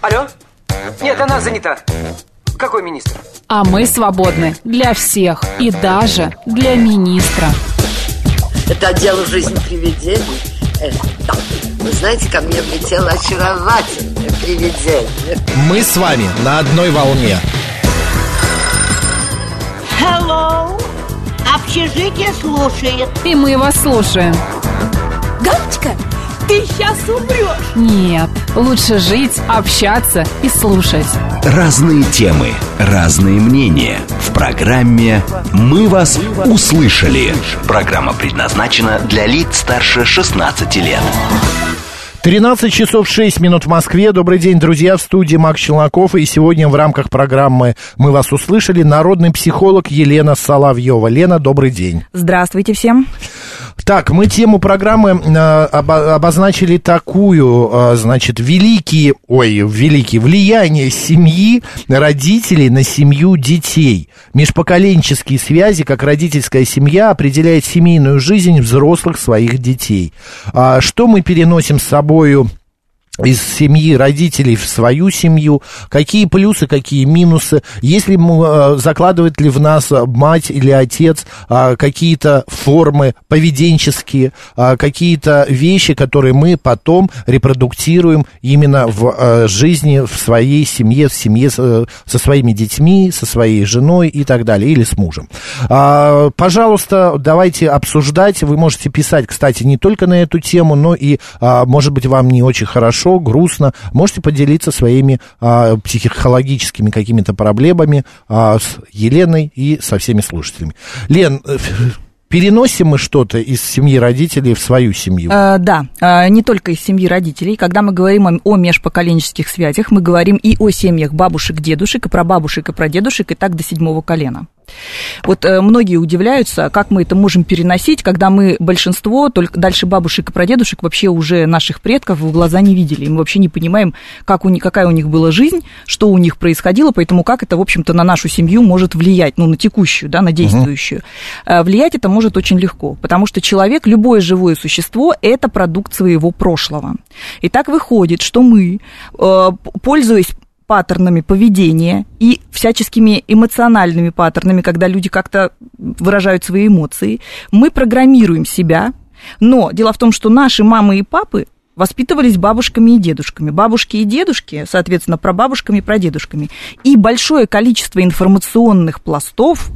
Алло? Нет, она занята. Какой министр? А мы свободны для всех и даже для министра. Это отдел жизни привидений. Э, Вы знаете, ко мне влетело очаровательное привидение. Мы с вами на одной волне. Hello! Общежитие слушает. И мы вас слушаем. Галочка, ты сейчас умрешь. Нет, лучше жить, общаться и слушать. Разные темы, разные мнения. В программе «Мы вас услышали». Программа предназначена для лиц старше 16 лет. 13 часов 6 минут в Москве. Добрый день, друзья, в студии Макс Челноков. И сегодня в рамках программы «Мы вас услышали» народный психолог Елена Соловьева. Лена, добрый день. Здравствуйте всем. Так, мы тему программы э, обо- обозначили такую, э, значит, великие, ой, великие, влияние семьи, родителей на семью детей. Межпоколенческие связи, как родительская семья, определяет семейную жизнь взрослых своих детей. А что мы переносим с собою из семьи родителей в свою семью, какие плюсы, какие минусы, если э, закладывает ли в нас мать или отец а, какие-то формы поведенческие, а, какие-то вещи, которые мы потом репродуктируем именно в э, жизни, в своей семье, в семье э, со своими детьми, со своей женой и так далее, или с мужем. А, Пожалуйста, давайте обсуждать. Вы можете писать, кстати, не только на эту тему, но и, может быть, вам не очень хорошо, грустно. Можете поделиться своими а, психологическими какими-то проблемами а, с Еленой и со всеми слушателями. Лен, э, переносим мы что-то из семьи родителей в свою семью? Э, да, э, не только из семьи родителей. Когда мы говорим о, о межпоколенческих связях, мы говорим и о семьях бабушек, дедушек, и про бабушек, и про дедушек, и так до седьмого колена. Вот э, многие удивляются, как мы это можем переносить, когда мы большинство, только дальше бабушек и прадедушек, вообще уже наших предков в глаза не видели. И мы вообще не понимаем, как у какая у них была жизнь, что у них происходило, поэтому как это, в общем-то, на нашу семью может влиять, ну, на текущую, да, на действующую. Э, Влиять это может очень легко, потому что человек, любое живое существо, это продукт своего прошлого. И так выходит, что мы, э, пользуясь паттернами поведения и всяческими эмоциональными паттернами, когда люди как-то выражают свои эмоции, мы программируем себя. Но дело в том, что наши мамы и папы воспитывались бабушками и дедушками. Бабушки и дедушки, соответственно, прабабушками и прадедушками. И большое количество информационных пластов,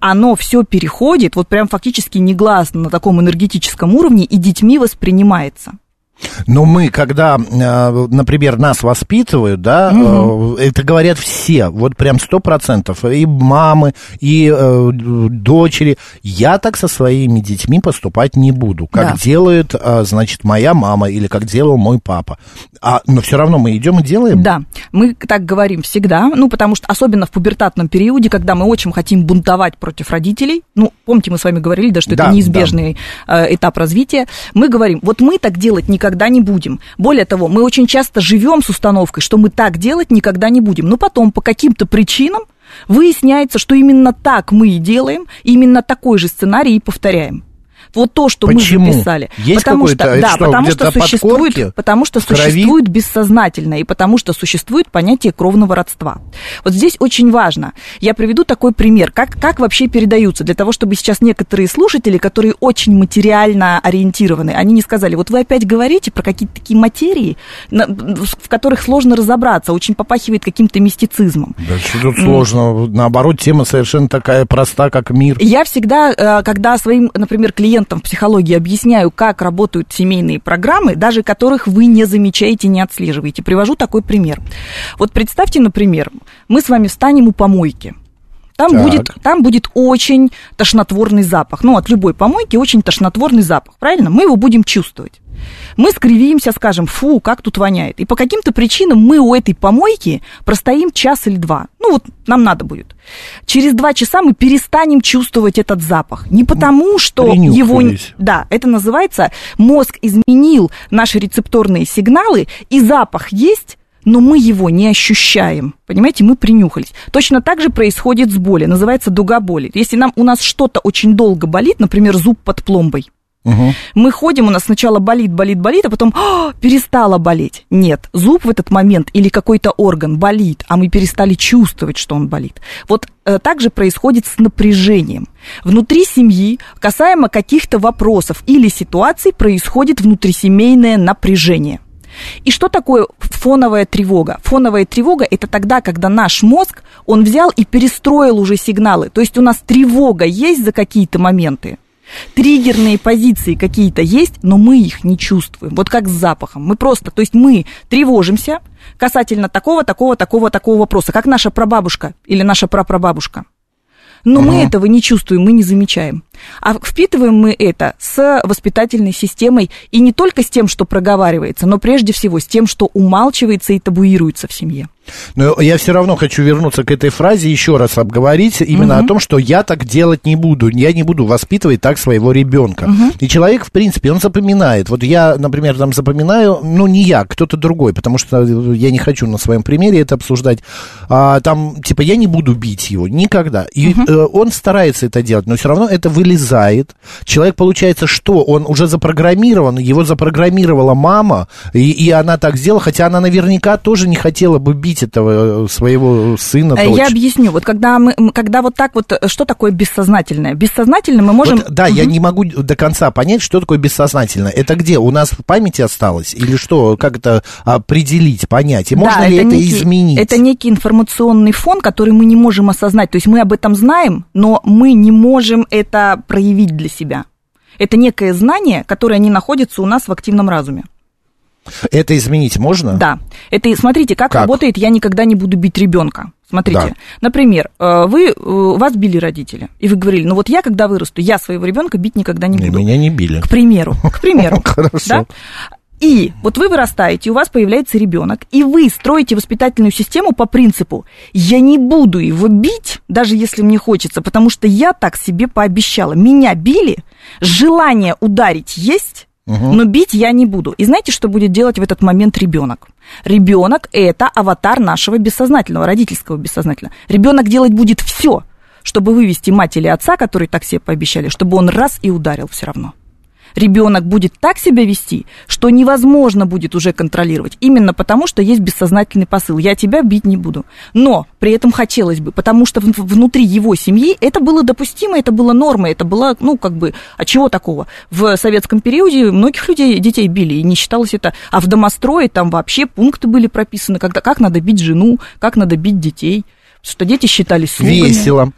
оно все переходит, вот прям фактически негласно на таком энергетическом уровне и детьми воспринимается. Но мы, когда, э, например, нас воспитывают, да, э, это говорят все, вот прям сто процентов, и мамы, и э, дочери. Я так со своими детьми поступать не буду, как Да. делает, э, значит, моя мама или как делал мой папа. А, но все равно мы идем и делаем. Да, мы так говорим всегда, ну, потому что особенно в пубертатном периоде, когда мы очень хотим бунтовать против родителей, ну, помните, мы с вами говорили, да, что Да, это неизбежный э, этап развития, мы говорим, вот мы так делать никогда не будем. Более того, мы очень часто живем с установкой, что мы так делать никогда не будем, но потом по каким-то причинам выясняется, что именно так мы и делаем, именно такой же сценарий и повторяем. Вот то, что Почему? мы записали. Есть потому что, это да, что, потому что существует, потому что существует бессознательно, и потому что существует понятие кровного родства. Вот здесь очень важно. Я приведу такой пример, как, как вообще передаются, для того, чтобы сейчас некоторые слушатели, которые очень материально ориентированы, они не сказали, вот вы опять говорите про какие-то такие материи, в которых сложно разобраться, очень попахивает каким-то мистицизмом. Да что тут сложно? Наоборот, тема совершенно такая проста, как мир. Я всегда, э, когда своим, например, клиентам в психологии объясняю, как работают семейные программы, даже которых вы не замечаете, не отслеживаете, привожу такой пример. Вот представьте, например, мы с вами встанем у помойки. Там Так. будет, там будет очень тошнотворный запах. Ну, от любой помойки очень тошнотворный запах, правильно? Мы его будем чувствовать. Мы скривимся, скажем, фу, как тут воняет. И по каким-то причинам мы у этой помойки простоим час или два. Ну, вот нам надо будет. Через два часа мы перестанем чувствовать этот запах. Не потому, что его... Да, это называется, мозг изменил наши рецепторные сигналы, и запах есть, но мы его не ощущаем. Понимаете, мы принюхались. Точно так же происходит с болью. Называется дуга боли. Если нам, у нас что-то очень долго болит, например, зуб под пломбой, Мы ходим, у нас сначала болит, болит, болит, а потом «А, перестало болеть. Нет, зуб в этот момент или какой-то орган болит, а мы перестали чувствовать, что он болит. Вот э, так же происходит с напряжением. Внутри семьи, касаемо каких-то вопросов или ситуаций, происходит внутрисемейное напряжение. И что такое фоновая тревога? Фоновая тревога – это тогда, когда наш мозг, он взял и перестроил уже сигналы. То есть у нас тревога есть за какие-то моменты, Триггерные позиции какие-то есть, но мы их не чувствуем. Вот как с запахом. Мы просто, то есть мы тревожимся касательно такого, такого, такого, такого вопроса, как наша прабабушка или наша прапрабабушка. Но угу. мы этого не чувствуем, мы не замечаем. А впитываем мы это с воспитательной системой и не только с тем, что проговаривается, но прежде всего с тем, что умалчивается и табуируется в семье. Но я все равно хочу вернуться к этой фразе, еще раз обговорить именно угу. о том, что я так делать не буду, я не буду воспитывать так своего ребенка. Угу. И человек, в принципе, он запоминает. Вот я, например, там запоминаю, ну не я, кто-то другой, потому что я не хочу на своем примере это обсуждать. А, там, типа, я не буду бить его никогда. И угу. э, он старается это делать, но все равно это вылезает. Человек, получается, что? Он уже запрограммирован, его запрограммировала мама, и, и она так сделала, хотя она наверняка тоже не хотела бы бить этого э, своего сына, дочь. Я объясню. Вот когда, мы, когда вот так вот, э, что такое бессознательное? Бессознательное мы можем... Вот, да, угу. я не могу до конца понять, что такое бессознательное. Это где? У нас в памяти осталось? Или что? Как это определить, понять? И можно да, ли это, это некий, изменить? Это некий информационный фон, который мы не можем осознать. То есть мы об этом знаем, но мы не можем это проявить для себя. Это некое знание, которое не находится у нас в активном разуме. Это изменить можно? Да. Это, смотрите, как, как? работает «я никогда не буду бить ребенка». Смотрите, да. например, э, вы, э, вас били родители, и вы говорили, ну вот я, когда вырасту, я своего ребенка бить никогда не буду. Меня не били. К примеру, к примеру. Хорошо. И вот вы вырастаете, у вас появляется ребенок, и вы строите воспитательную систему по принципу «я не буду его бить, даже если мне хочется, потому что я так себе пообещала. Меня били, желание ударить есть, Угу. Но бить я не буду. И знаете, что будет делать в этот момент ребенок? Ребенок это аватар нашего бессознательного, родительского бессознательного. Ребенок делать будет все, чтобы вывести мать или отца, которые так себе пообещали, чтобы он раз и ударил все равно ребенок будет так себя вести, что невозможно будет уже контролировать. Именно потому, что есть бессознательный посыл. Я тебя бить не буду. Но при этом хотелось бы, потому что внутри его семьи это было допустимо, это было нормой, это было, ну, как бы, а чего такого? В советском периоде многих людей, детей били, и не считалось это. А в домострое там вообще пункты были прописаны, когда, как надо бить жену, как надо бить детей что дети считались слугами. Весело.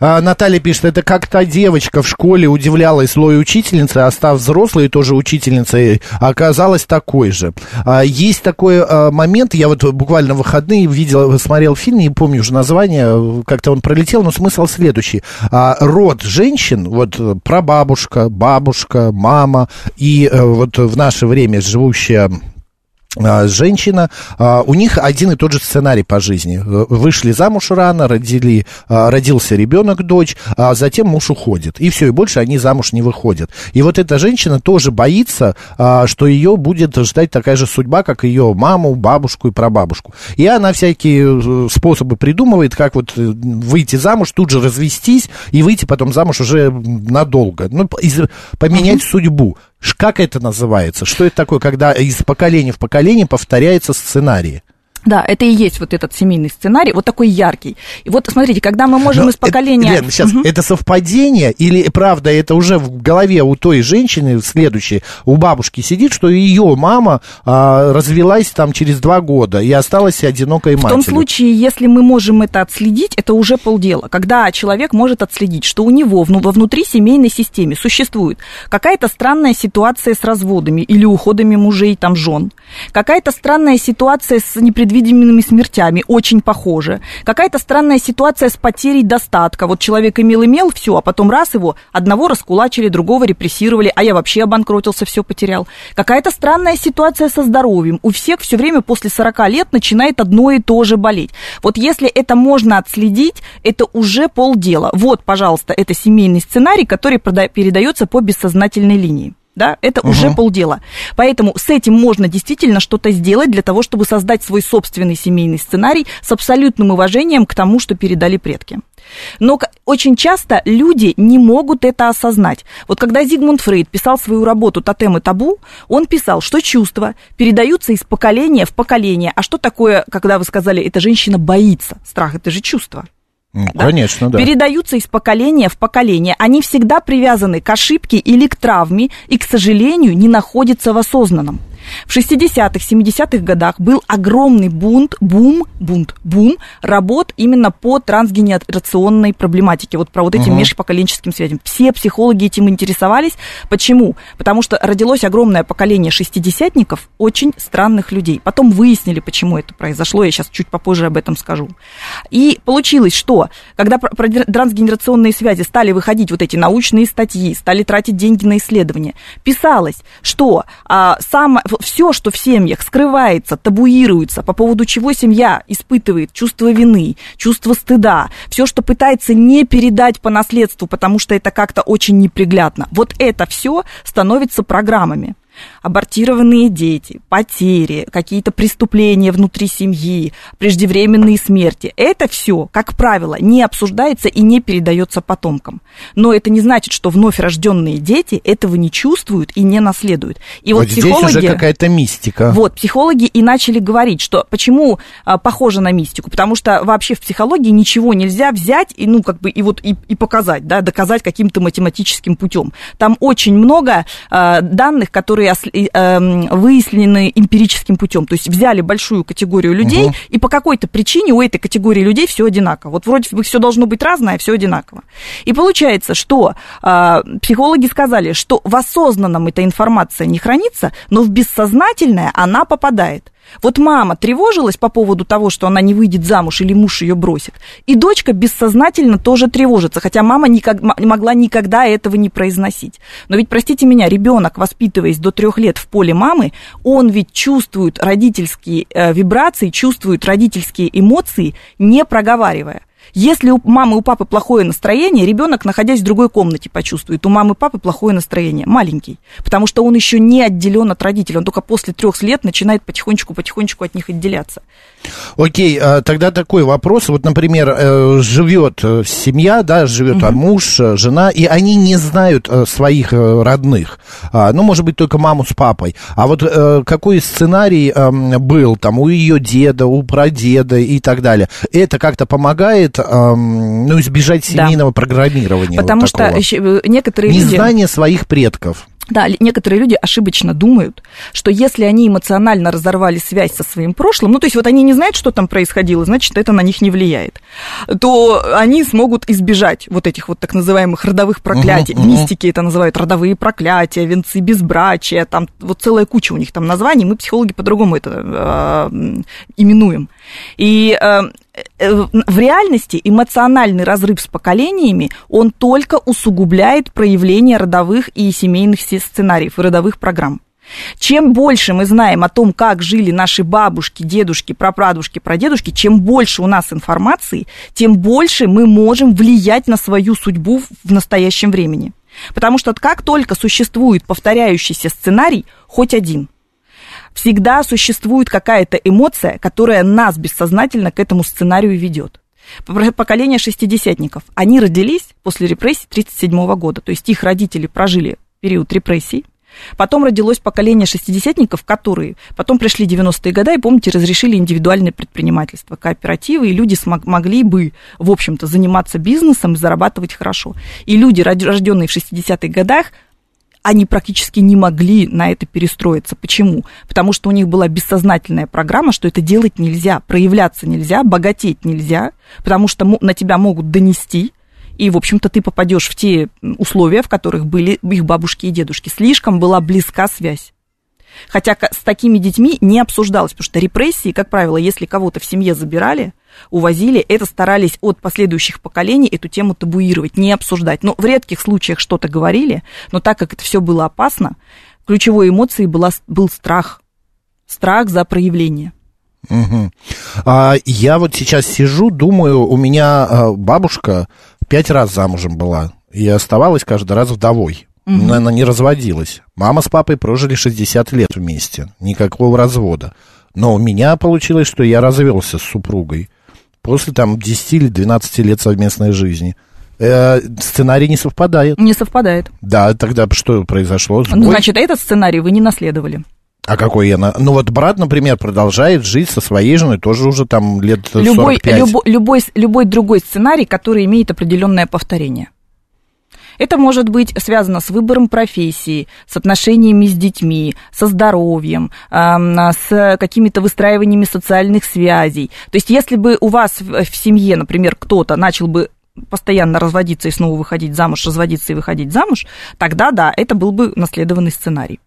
А, Наталья пишет, это как та девочка в школе удивлялась злой учительнице, а став взрослой тоже учительницей, оказалась такой же. А, есть такой а, момент, я вот буквально в выходные видел, смотрел фильм, не помню уже название, как-то он пролетел, но смысл следующий. А, род женщин, вот прабабушка, бабушка, мама и э, вот в наше время живущая женщина, а, у них один и тот же сценарий по жизни. Э, вышли замуж рано, родили, а, родился ребенок, дочь, а затем муж уходит. И все, и больше они замуж не выходят. И вот эта женщина тоже боится, что ее будет ждать такая же судьба, как ее маму, бабушку и прабабушку. И она всякие э, способы придумывает, как вот э, выйти замуж, тут же развестись и выйти потом замуж уже надолго. Ну, поменять uh-huh. судьбу. Как это называется? Что это такое, когда из поколения в поколение повторяется сценарий? Да, это и есть вот этот семейный сценарий, вот такой яркий. И вот смотрите, когда мы можем Но из поколения... Это, Лен, сейчас, угу. это совпадение или, правда, это уже в голове у той женщины, следующей, у бабушки сидит, что ее мама а, развелась там через два года и осталась одинокой матерью? В том случае, если мы можем это отследить, это уже полдела. Когда человек может отследить, что у него во внутри семейной системе существует какая-то странная ситуация с разводами или уходами мужей, там, жен, какая-то странная ситуация с непредвиденными непредвиденными смертями, очень похоже. Какая-то странная ситуация с потерей достатка. Вот человек имел-имел, все, а потом раз его, одного раскулачили, другого репрессировали, а я вообще обанкротился, все потерял. Какая-то странная ситуация со здоровьем. У всех все время после 40 лет начинает одно и то же болеть. Вот если это можно отследить, это уже полдела. Вот, пожалуйста, это семейный сценарий, который передается по бессознательной линии да, это угу. уже полдела. Поэтому с этим можно действительно что-то сделать для того, чтобы создать свой собственный семейный сценарий с абсолютным уважением к тому, что передали предки. Но очень часто люди не могут это осознать. Вот когда Зигмунд Фрейд писал свою работу «Тотем и табу», он писал, что чувства передаются из поколения в поколение. А что такое, когда вы сказали, эта женщина боится? Страх – это же чувство. Ну, Да? Конечно, да. передаются из поколения в поколение. Они всегда привязаны к ошибке или к травме и, к сожалению, не находятся в осознанном. В 60-х, 70-х годах был огромный бунт, бум, бунт, бум работ именно по трансгенерационной проблематике, вот про вот этим Мгм. межпоколенческим связям. Все психологи этим интересовались. Почему? Потому что родилось огромное поколение шестидесятников, очень странных людей. Потом выяснили, почему это произошло, я сейчас чуть попозже об этом скажу. И получилось, что когда про трансгенерационные связи стали выходить вот эти научные статьи, стали тратить деньги на исследования, писалось, что а, сам, все, что в семьях скрывается, табуируется, по поводу чего семья испытывает чувство вины, чувство стыда, все, что пытается не передать по наследству, потому что это как-то очень неприглядно, вот это все становится программами абортированные дети, потери, какие-то преступления внутри семьи, преждевременные смерти. Это все, как правило, не обсуждается и не передается потомкам. Но это не значит, что вновь рожденные дети этого не чувствуют и не наследуют. И вот, вот здесь психологи... уже какая-то мистика. Вот, психологи и начали говорить, что почему а, похоже на мистику, потому что вообще в психологии ничего нельзя взять и, ну, как бы, и вот, и, и показать, да, доказать каким-то математическим путем. Там очень много а, данных, которые выяснены эмпирическим путем. То есть взяли большую категорию людей, Мгм. и по какой-то причине у этой категории людей все одинаково. Вот вроде бы все должно быть разное, все одинаково. И получается, что а, психологи сказали, что в осознанном эта информация не хранится, но в бессознательное она попадает. Вот мама тревожилась по поводу того, что она не выйдет замуж или муж ее бросит. И дочка бессознательно тоже тревожится, хотя мама никак, могла никогда этого не произносить. Но ведь, простите меня, ребенок, воспитываясь до трех лет в поле мамы, он ведь чувствует родительские э, вибрации, чувствует родительские эмоции, не проговаривая. Если у мамы и у папы плохое настроение, ребенок, находясь в другой комнате, почувствует, у мамы и папы плохое настроение, маленький, потому что он еще не отделен от родителей, он только после трех лет начинает потихонечку-потихонечку от них отделяться. Окей, а, тогда такой вопрос. Вот, например, э, живет э, семья, да, живет а, муж, э, жена, и они не знают своих родных. А, Ну, может быть, только маму с папой. А вот какой сценарий эм, был там у ее деда, у прадеда и так далее? Это как-то помогает, эм, ну, избежать Да. семейного программирования? Потому вот что такого? еще, э, некоторые люди... Незнание своих предков. Да, некоторые люди ошибочно думают, что если они эмоционально разорвали связь со своим прошлым, ну, то есть вот они не знают, что там происходило, значит, это на них не влияет, то они смогут избежать вот этих вот так называемых родовых проклятий. Мгм. Мистики это называют родовые проклятия, венцы безбрачия, там вот целая куча у них там названий, мы, психологи, по-другому это э, именуем. И э, в реальности эмоциональный разрыв с поколениями, он только усугубляет проявление родовых и семейных се- сценариев родовых программ. Чем больше мы знаем о том, как жили наши бабушки, дедушки, прапрадушки, прадедушки, чем больше у нас информации, тем больше мы можем влиять на свою судьбу в настоящем времени. Потому что как только существует повторяющийся сценарий, хоть один, всегда существует какая-то эмоция, которая нас бессознательно к этому сценарию ведет. Поколение шестидесятников, они родились после репрессий 1937 года, то есть их родители прожили период репрессий, Потом родилось поколение шестидесятников, которые потом пришли 90-е годы, и, помните, разрешили индивидуальное предпринимательство, кооперативы, и люди смог- могли бы, в общем-то, заниматься бизнесом и зарабатывать хорошо. И люди, рожденные в 60-х годах, они практически не могли на это перестроиться. Почему? Потому что у них была бессознательная программа, что это делать нельзя, проявляться нельзя, богатеть нельзя, потому что на тебя могут донести, и, в общем-то, ты попадешь в те условия, в которых были их бабушки и дедушки. Слишком была близка связь. Хотя с такими детьми не обсуждалось, потому что репрессии, как правило, если кого-то в семье забирали, увозили, это старались от последующих поколений эту тему табуировать, не обсуждать. Но в редких случаях что-то говорили, но так как это все было опасно, ключевой эмоцией была, был страх. Страх за проявление. Мгм. А, я вот сейчас сижу, думаю, у меня а, бабушка пять раз замужем была и оставалась каждый раз вдовой. Мгм. Она не разводилась. Мама с папой прожили 60 лет вместе, никакого развода. Но у меня получилось, что я развелся с супругой после там 10 или 12 лет совместной жизни. Э, сценарий не совпадает. Не совпадает. Да, тогда что произошло? Ну, Сбой? значит, этот сценарий вы не наследовали. А какой я? на- Ну вот брат, например, продолжает жить со своей женой, тоже уже там лет 45. Любой, любо- любой, любой другой сценарий, который имеет определенное повторение. Это может быть связано с выбором профессии, с отношениями с детьми, со здоровьем, с какими-то выстраиваниями социальных связей. То есть, если бы у вас в семье, например, кто-то начал бы постоянно разводиться и снова выходить замуж, разводиться и выходить замуж, тогда да, это был бы наследованный сценарий.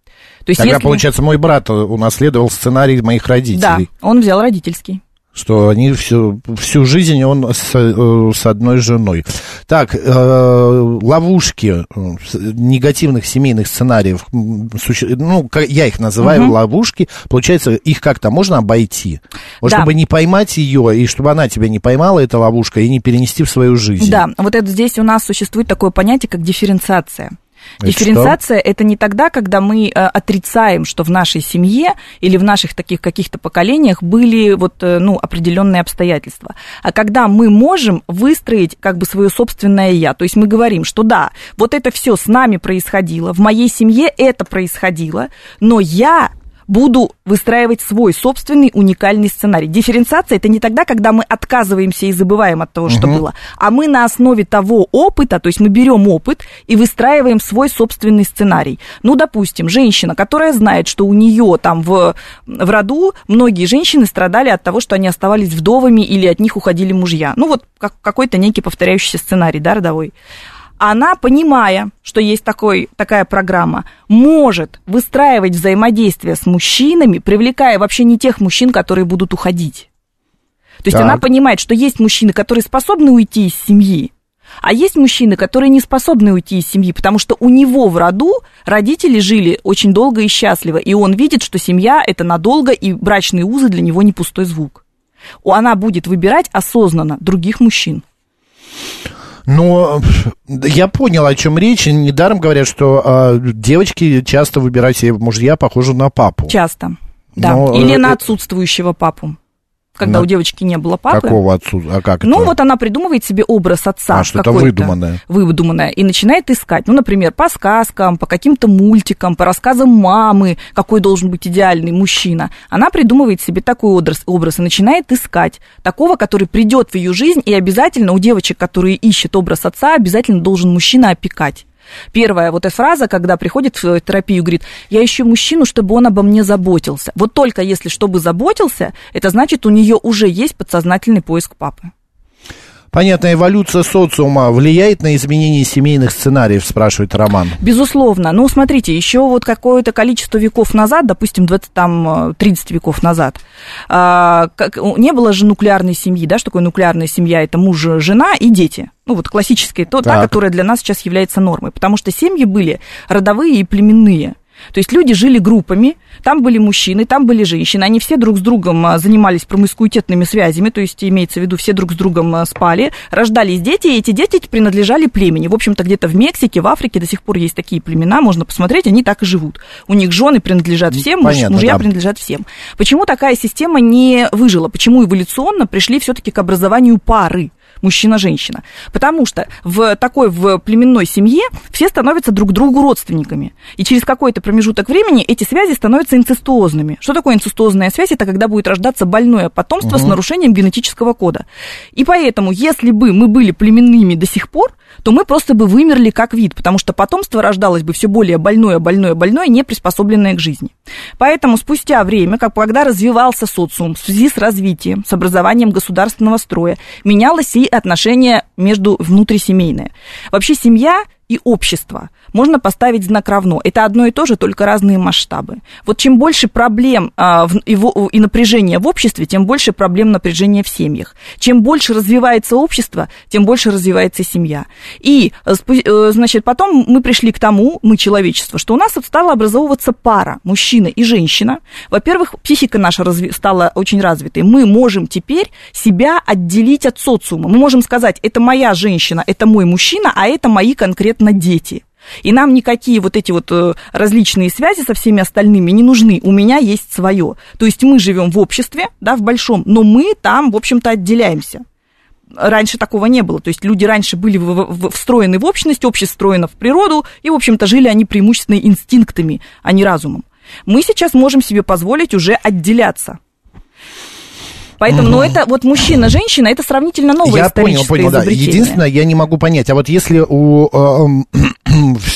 То есть, Тогда, если- получается, мой брат э, унаследовал сценарий моих Да, родителей. он взял родительский. Что они всю, всю жизнь он с, э, с одной женой. Так, э, ловушки э, негативных семейных сценариев, ну, я их называю Мгм. ловушки, получается, их как-то можно обойти? Вот Да. чтобы не поймать ее, и чтобы она тебя не поймала, эта ловушка, и не перенести в свою жизнь. Да, вот это здесь у нас существует такое понятие, как дифференциация. Дифференциация это не тогда, когда мы э, отрицаем, что в нашей семье или в наших таких каких-то поколениях были вот, э, ну, определенные обстоятельства, а когда мы можем выстроить как бы свое собственное я. То есть мы говорим, что да, вот это все с нами происходило, в моей семье это происходило, но я буду выстраивать свой собственный уникальный сценарий. Дифференциация это не тогда, когда мы отказываемся и забываем от того, что Мгм. было, а мы на основе того опыта, то есть мы берем опыт и выстраиваем свой собственный сценарий. Ну, допустим, женщина, которая знает, что у нее там в, в роду многие женщины страдали от того, что они оставались вдовами или от них уходили мужья. Ну, вот как, какой-то некий повторяющийся сценарий, да, родовой она, понимая, что есть такой, такая программа, может выстраивать взаимодействие с мужчинами, привлекая вообще не тех мужчин, которые будут уходить. То есть Так. она понимает, что есть мужчины, которые способны уйти из семьи, а есть мужчины, которые не способны уйти из семьи, потому что у него в роду родители жили очень долго и счастливо, и он видит, что семья это надолго, и брачные узы для него не пустой звук. Она будет выбирать осознанно других мужчин. Но пф, я понял, о чем речь. Недаром говорят, что а, девочки часто выбирают себе мужья, похожих на папу. Часто. Да. Но, Или э, на э, отсутствующего папу. Когда На- у девочки не было папы. Какого отцу? А как Ну, это? вот она придумывает себе образ отца. А, что-то выдуманное. Выдуманное. И начинает искать. Ну, например, по сказкам, по каким-то мультикам, по рассказам мамы, какой должен быть идеальный мужчина. Она придумывает себе такой образ, образ и начинает искать такого, который придет в ее жизнь, и обязательно у девочек, которые ищут образ отца, обязательно должен мужчина опекать. Первая вот эта фраза, когда приходит в терапию, говорит, я ищу мужчину, чтобы он обо мне заботился. Вот только если чтобы заботился, это значит, у нее уже есть подсознательный поиск папы. Понятно, эволюция социума влияет на изменение семейных сценариев, спрашивает Роман. Безусловно. Ну, смотрите, еще вот какое-то количество веков назад, допустим, 20, там, э, 30 веков назад, а, как, не было же нуклеарной семьи, да, что такое нуклеарная семья? Это муж, жена и дети. Ну, вот классическая, то, та, Так. которая для нас сейчас является нормой. Потому что семьи были родовые и племенные. То есть люди жили группами, там были мужчины, там были женщины, они все друг с другом а, занимались промискуитетными связями, то есть имеется в виду, все друг с другом а, спали, рождались дети, и эти дети принадлежали племени. В общем-то, где-то в Мексике, в Африке до сих пор есть такие племена, можно посмотреть, они так и живут. У них жены принадлежат всем, Понятно, мужья да. принадлежат всем. Почему такая система не выжила? Почему эволюционно пришли все-таки к образованию пары? Мужчина-женщина. Потому что в такой в племенной семье все становятся друг другу родственниками. И через какой-то промежуток времени эти связи становятся инцестуозными. Что такое инцестуозная связь? Это когда будет рождаться больное потомство с Мгм. нарушением генетического кода. И поэтому, если бы мы были племенными до сих пор, то мы просто бы вымерли как вид, потому что потомство рождалось бы все более больное, больное, больное, не приспособленное к жизни. Поэтому спустя время, как когда развивался социум в связи с развитием, с образованием государственного строя, менялось и отношение между внутрисемейное. Вообще семья и общество можно поставить знак равно. Это одно и то же, только разные масштабы. Вот чем больше проблем а, в- и, во- и напряжения в обществе, тем больше проблем напряжения в семьях. Чем больше развивается общество, тем больше развивается семья. И, э, э, значит, потом мы пришли к тому, мы человечество, что у нас вот стала образовываться пара, мужчина и женщина. Во-первых, психика наша разви- стала очень развитой. Мы можем теперь себя отделить от социума. Мы можем сказать, это моя женщина, это мой мужчина, а это мои конкретно дети. И нам никакие вот эти вот э, различные связи со всеми остальными не нужны. У меня есть свое. То есть мы живем в обществе, да, в большом, но мы там, в общем-то, отделяемся. раньше такого не было. То есть люди раньше были встроены в общность, общество встроено в природу, и, в общем-то, жили они преимущественно инстинктами, а не разумом. Мы сейчас можем себе позволить уже отделяться. Поэтому, ну, это вот мужчина, женщина, это сравнительно новое Я понял, понял, да. Единственное, я не могу понять, а вот если у, э,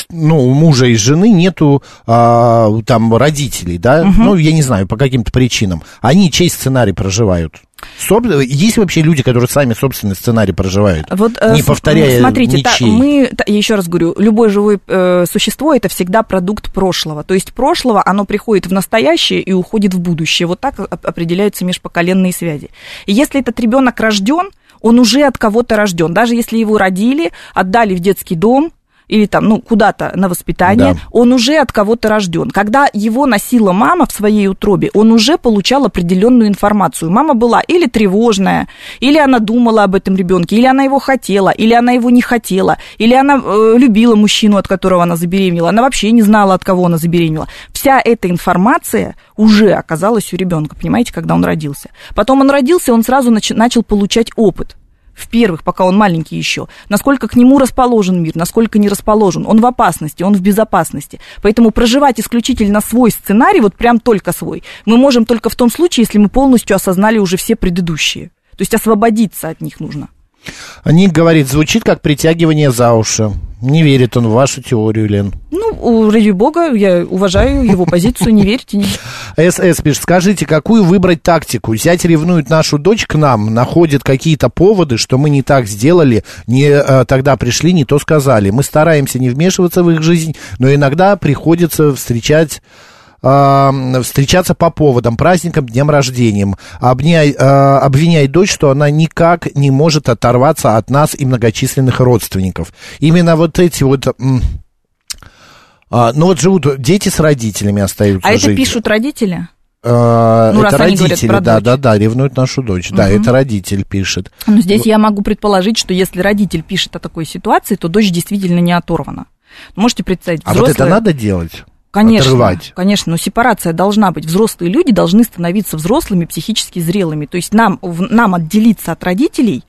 ну, у мужа и жены нету а, там родителей, да, ну, я не знаю, по каким-то причинам, они чей сценарий проживают? Соб- Есть вообще люди, которые сами собственный сценарий проживают, Вот, э, не повторяя Смотрите, та- ничей? мы, та- я еще раз говорю, любое живое э, существо это всегда продукт прошлого. То есть прошлого, оно приходит в настоящее и уходит в будущее. Вот так оп- определяются межпоколенные связи. И если этот ребенок рожден, он уже от кого-то рожден. Даже если его родили, отдали в детский дом, или там, ну, куда-то на воспитание, Да. он уже от кого-то рожден. Когда его носила мама в своей утробе, он уже получал определенную информацию. Мама была или тревожная, или она думала об этом ребенке, или она его хотела, или она его не хотела, или она э, любила мужчину, от которого она забеременела, она вообще не знала, от кого она забеременела. Вся эта информация уже оказалась у ребенка, понимаете, когда он родился. Потом он родился, он сразу нач- начал получать опыт в первых, пока он маленький еще, насколько к нему расположен мир, насколько не расположен. Он в опасности, он в безопасности. Поэтому проживать исключительно свой сценарий, вот прям только свой, мы можем только в том случае, если мы полностью осознали уже все предыдущие. То есть освободиться от них нужно. Ник говорит, звучит как притягивание за уши. Не верит он в вашу теорию, Лен. Ну, ради бога, я уважаю его позицию, не верьте. Не... СС пишет, скажите, какую выбрать тактику? Зять ревнует нашу дочь к нам, находит какие-то поводы, что мы не так сделали, не э, тогда пришли, не то сказали. Мы стараемся не вмешиваться в их жизнь, но иногда приходится встречать э, встречаться по поводам, праздникам, дням рождением. Обняй, э, обвиняй дочь, что она никак не может оторваться от нас и многочисленных родственников. Именно вот эти вот... а, ну вот живут дети с родителями остаются А это жить. пишут родители? Э, Ну, раз это родители, да, дочь. да, да, ревнуют нашу дочь. Да, это родитель пишет. Ну, здесь я могу предположить, что если родитель пишет о такой ситуации, то дочь действительно не оторвана. Можете представить, А вот это взрослые- надо делать? Конечно, Отрывать? конечно, но сепарация должна быть. Взрослые люди должны становиться взрослыми, психически зрелыми. То есть нам, в- нам отделиться от родителей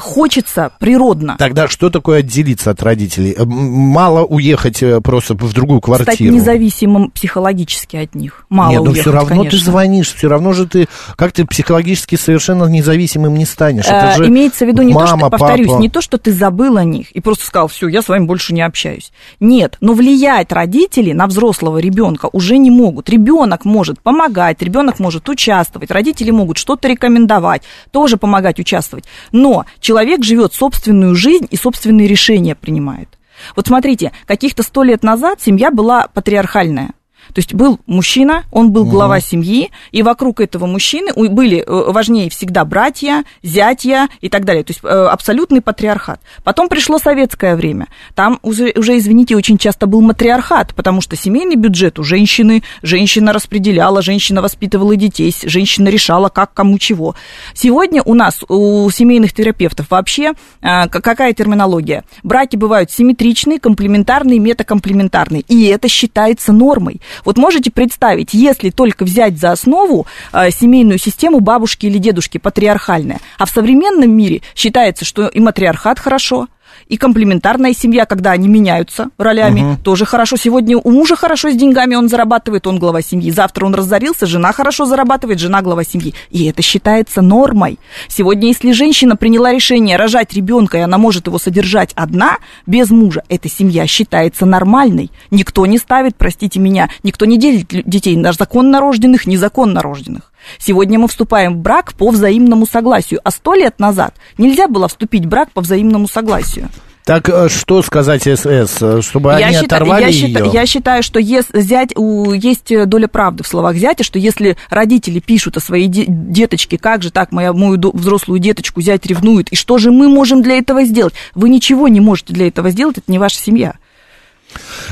хочется природно. Тогда что такое отделиться от родителей? Э, Мало уехать э, просто в другую Стать квартиру. независимым психологически от них. Мало Нет, ну уехать, все равно конечно. ты звонишь, все равно же ты, как ты психологически совершенно независимым не станешь. Это Э, же Имеется в виду не то, мама, что, повторюсь, папа. не то, что ты забыл о них и просто сказал, все, я с вами больше не общаюсь. Нет, но влиять родители на взрослого ребенка уже не могут. Ребенок может помогать, ребенок может участвовать, родители могут что-то рекомендовать, тоже помогать участвовать. Но человек живет собственную жизнь и собственные решения принимает. Вот смотрите, каких-то сто лет назад семья была патриархальная. То есть был мужчина, он был глава семьи, и вокруг этого мужчины были э, важнее всегда братья, зятья и так далее. То есть э, абсолютный патриархат. Потом пришло советское время. Там уже, уже, извините, очень часто был матриархат, потому что семейный бюджет у женщины, женщина распределяла, женщина воспитывала детей, женщина решала, как, кому, чего. Сегодня у нас, у семейных терапевтов вообще э, какая терминология? Браки бывают симметричные, комплементарные, метакомплементарные. И это считается нормой. Вот можете представить, если только взять за основу э, семейную систему бабушки или дедушки, патриархальная, а в современном мире считается, что и матриархат хорошо, и комплементарная семья, когда они меняются ролями, тоже хорошо. Сегодня у мужа хорошо с деньгами, он зарабатывает, он глава семьи. Завтра он разорился, жена хорошо зарабатывает, жена глава семьи. И это считается нормой. Сегодня, если женщина приняла решение рожать ребенка, и она может его содержать одна, без мужа, эта семья считается нормальной. Никто не ставит, простите меня, никто не делит детей на законно рожденных, незаконно рожденных. Сегодня мы вступаем в брак по взаимному согласию, а сто лет назад нельзя было вступить в брак по взаимному согласию. Так э, что сказать СС, э, чтобы они я, считаю, оторвали я, ее? считаю, я считаю, что ес- зять, у, есть доля правды в словах зятя, что если родители пишут о своей де- деточке, как же так, моя, мою до- взрослую деточку зять ревнует, и что же мы можем для этого сделать? Вы ничего не можете для этого сделать, это не ваша семья.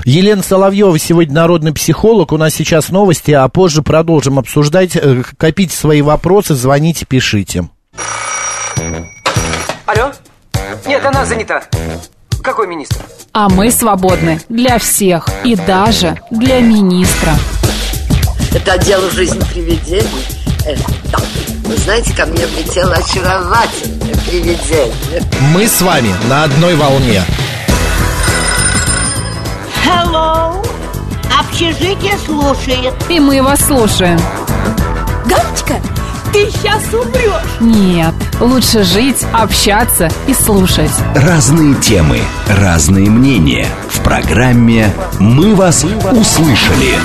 Елена Соловьева сегодня народный психолог. У нас сейчас новости, а позже продолжим обсуждать. Э, Копите свои вопросы, звоните, пишите. Алло? Нет, она занята. Какой министр? А мы свободны для всех и даже для министра. Это отдел жизнь привидений. Э, да. Вы знаете, ко мне влетело очаровательное привидение. Мы с вами на одной волне. Hello. Общежитие слушает. И мы вас слушаем. Галочка, ты сейчас умрешь. Нет, лучше жить, общаться и слушать. Разные темы, разные мнения. В программе «Мы вас услышали».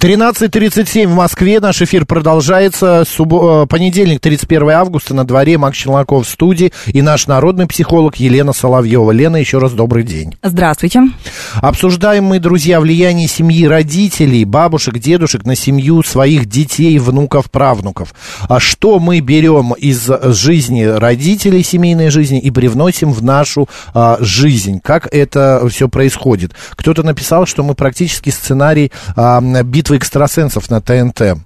13.37 в Москве. Наш эфир продолжается. Субо... э, Понедельник, 31 августа. На дворе Макс Челноков в студии. И наш народный психолог Елена Соловьева. Лена, еще раз добрый день. Здравствуйте. Обсуждаем мы, друзья, влияние семьи родителей, бабушек, дедушек на семью своих детей, внуков, правнуков. А что мы берем из жизни родителей, семейной жизни, и привносим в нашу а, жизнь? Как это все происходит? Кто-то написал, что мы практически сценарий а, битвы экстрасенсов на ТНТ.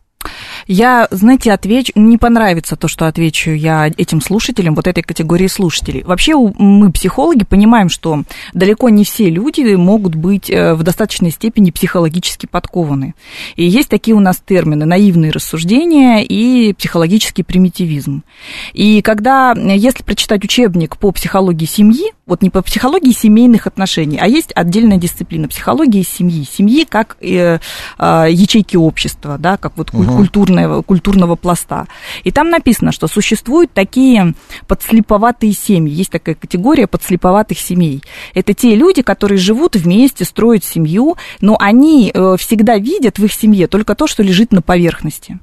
Я, знаете, отвечу, не понравится то, что отвечу я этим слушателям, вот этой категории слушателей. Вообще мы, психологи, понимаем, что далеко не все люди могут быть э, в достаточной степени психологически подкованы. И есть такие у нас термины наивные рассуждения и психологический примитивизм. И когда, если прочитать учебник по психологии семьи, вот не по психологии семейных отношений, а есть отдельная дисциплина психологии семьи. Семьи как э, э, ячейки общества, да, как вот угу. культурного, культурного пласта. И там написано, что существуют такие подслеповатые семьи. Есть такая категория подслеповатых семей. Это те люди, которые живут вместе, строят семью, но они э, всегда видят в их семье только то, что лежит на поверхности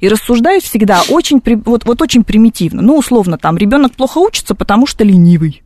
и рассуждают всегда очень, вот, вот очень примитивно. Ну, условно, там, ребенок плохо учится, потому что ленивый.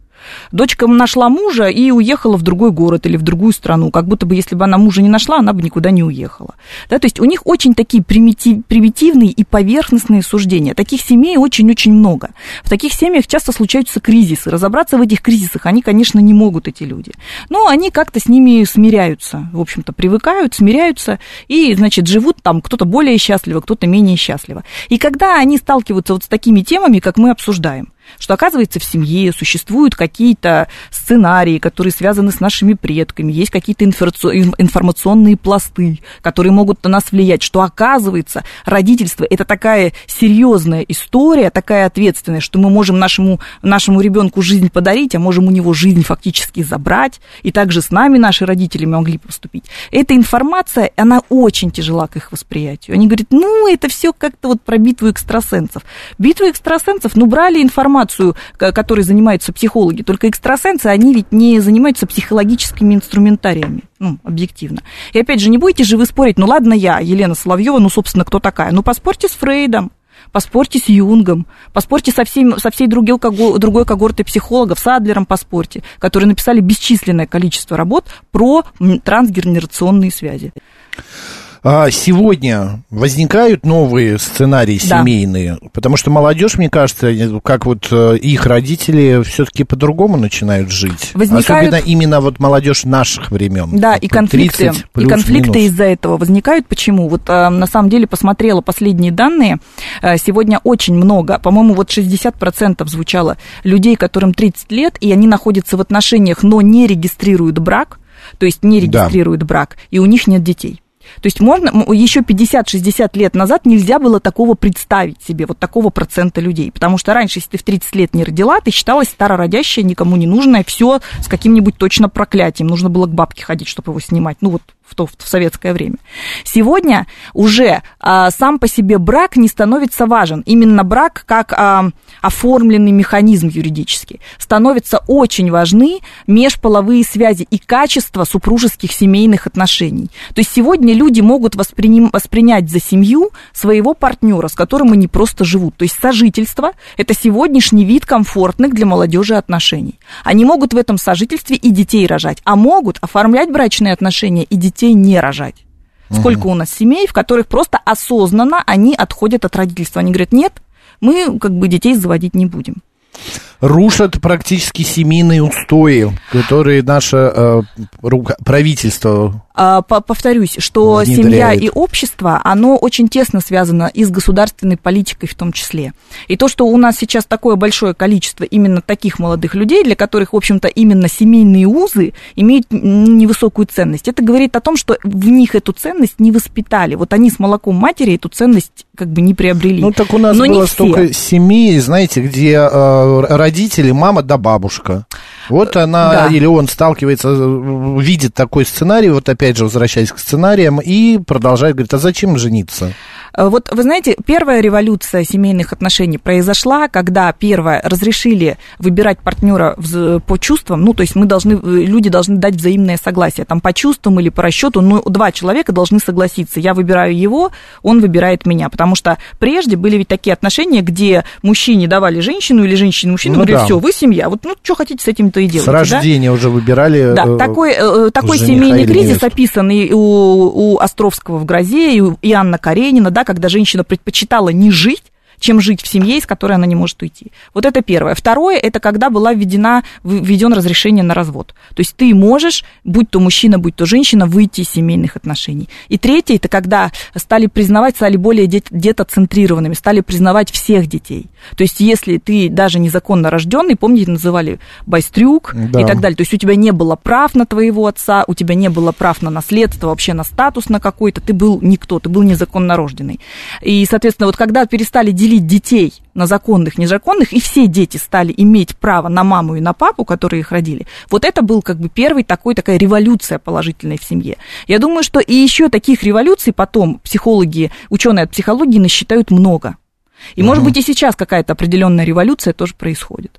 Дочка нашла мужа и уехала в другой город или в другую страну, как будто бы если бы она мужа не нашла, она бы никуда не уехала. Да, то есть у них очень такие примитив, примитивные и поверхностные суждения. Таких семей очень-очень много. В таких семьях часто случаются кризисы. Разобраться в этих кризисах они, конечно, не могут, эти люди. Но они как-то с ними смиряются, в общем-то, привыкают, смиряются и, значит, живут там кто-то более счастливо, кто-то менее счастливо. И когда они сталкиваются вот с такими темами, как мы обсуждаем, что, оказывается, в семье существуют какие-то сценарии, которые связаны с нашими предками, есть какие-то информационные пласты, которые могут на нас влиять, что, оказывается, родительство – это такая серьезная история, такая ответственная, что мы можем нашему, нашему ребенку жизнь подарить, а можем у него жизнь фактически забрать, и также с нами наши родители могли поступить. Эта информация, она очень тяжела к их восприятию. Они говорят, ну, это все как-то вот про битву экстрасенсов. Битву экстрасенсов, ну, брали информацию, информацию, которой занимаются психологи. Только экстрасенсы, они ведь не занимаются психологическими инструментариями, ну, объективно. И опять же, не будете же вы спорить, ну ладно я, Елена Соловьева, ну, собственно, кто такая? Ну, поспорьте с Фрейдом, поспорьте с Юнгом, поспорьте со, всем, со всей другой, другой когортой психологов, с Адлером поспорьте, которые написали бесчисленное количество работ про трансгенерационные связи. А, сегодня возникают новые сценарии да. семейные, потому что молодежь, мне кажется, как вот э, их родители все-таки по-другому начинают жить. Возникают... Особенно именно вот молодежь наших времен. Да, и конфликты, и конфликты из-за этого возникают. Почему? Вот э, на самом деле посмотрела последние данные. Э, сегодня очень много, по-моему, вот 60% звучало людей, которым 30 лет, и они находятся в отношениях, но не регистрируют брак, то есть не регистрируют да. брак, и у них нет детей. То есть можно, еще 50-60 лет назад нельзя было такого представить себе, вот такого процента людей. Потому что раньше, если ты в 30 лет не родила, ты считалась старородящая, никому не нужная, все с каким-нибудь точно проклятием. Нужно было к бабке ходить, чтобы его снимать. Ну вот в, то, в советское время. Сегодня уже а, сам по себе брак не становится важен. Именно брак как а, оформленный механизм юридический. Становятся очень важны межполовые связи и качество супружеских семейных отношений. То есть сегодня люди могут восприним, воспринять за семью своего партнера, с которым они просто живут. То есть сожительство – это сегодняшний вид комфортных для молодежи отношений. Они могут в этом сожительстве и детей рожать, а могут оформлять брачные отношения и детей детей не рожать. Сколько угу. у нас семей, в которых просто осознанно они отходят от родительства. Они говорят, нет, мы как бы детей заводить не будем. Рушат практически семейные устои, которые наше э, правительство А, по- Повторюсь, что Внедряет. семья и общество, оно очень тесно связано и с государственной политикой в том числе. И то, что у нас сейчас такое большое количество именно таких молодых людей, для которых, в общем-то, именно семейные узы имеют невысокую ценность, это говорит о том, что в них эту ценность не воспитали. Вот они с молоком матери эту ценность как бы не приобрели. Ну, так у нас Но было все. столько семей, знаете, где э, родители, мама да бабушка. Вот она Да. или он сталкивается, видит такой сценарий, вот опять же, возвращаясь к сценариям, и продолжает говорить, а зачем жениться? Э, Вот вы знаете, первая революция семейных отношений произошла, когда первое разрешили выбирать партнера по чувствам, ну то есть мы должны, э, люди должны дать взаимное согласие, там по чувствам или по расчету, но два человека должны согласиться. Я выбираю его, он выбирает меня, потому что прежде были ведь такие отношения, где мужчине давали женщину или женщине мужчину, Ну говорили, да. все, вы семья, вот ну что хотите с этим-то и делать. С рождения уже выбирали. Да, э, такой, э, такой жениха семейный кризис невесту. описан и у, у Островского в «Грозе», и у и Анна Каренина, да, когда женщина предпочитала не жить, чем жить в семье, из которой она не может уйти. Вот это первое. Второе, это когда была введена, введен разрешение на развод. То есть ты можешь, будь то мужчина, будь то женщина, выйти из семейных отношений. И третье, это когда стали признавать, стали более дет- детоцентрированными, стали признавать всех детей. То есть если ты даже незаконно рожденный, помните, называли байстрюк Да. и так далее, то есть у тебя не было прав на твоего отца, у тебя не было прав на наследство, вообще на статус на какой-то, ты был никто, ты был незаконно рожденный. И, соответственно, вот когда перестали делить детей на законных, незаконных, и все дети стали иметь право на маму и на папу, которые их родили, вот это был как бы первый такой, такая революция положительная в семье. Я думаю, что и еще таких революций потом психологи, ученые от психологии насчитают много. И, может быть, и сейчас какая-то определенная революция тоже происходит.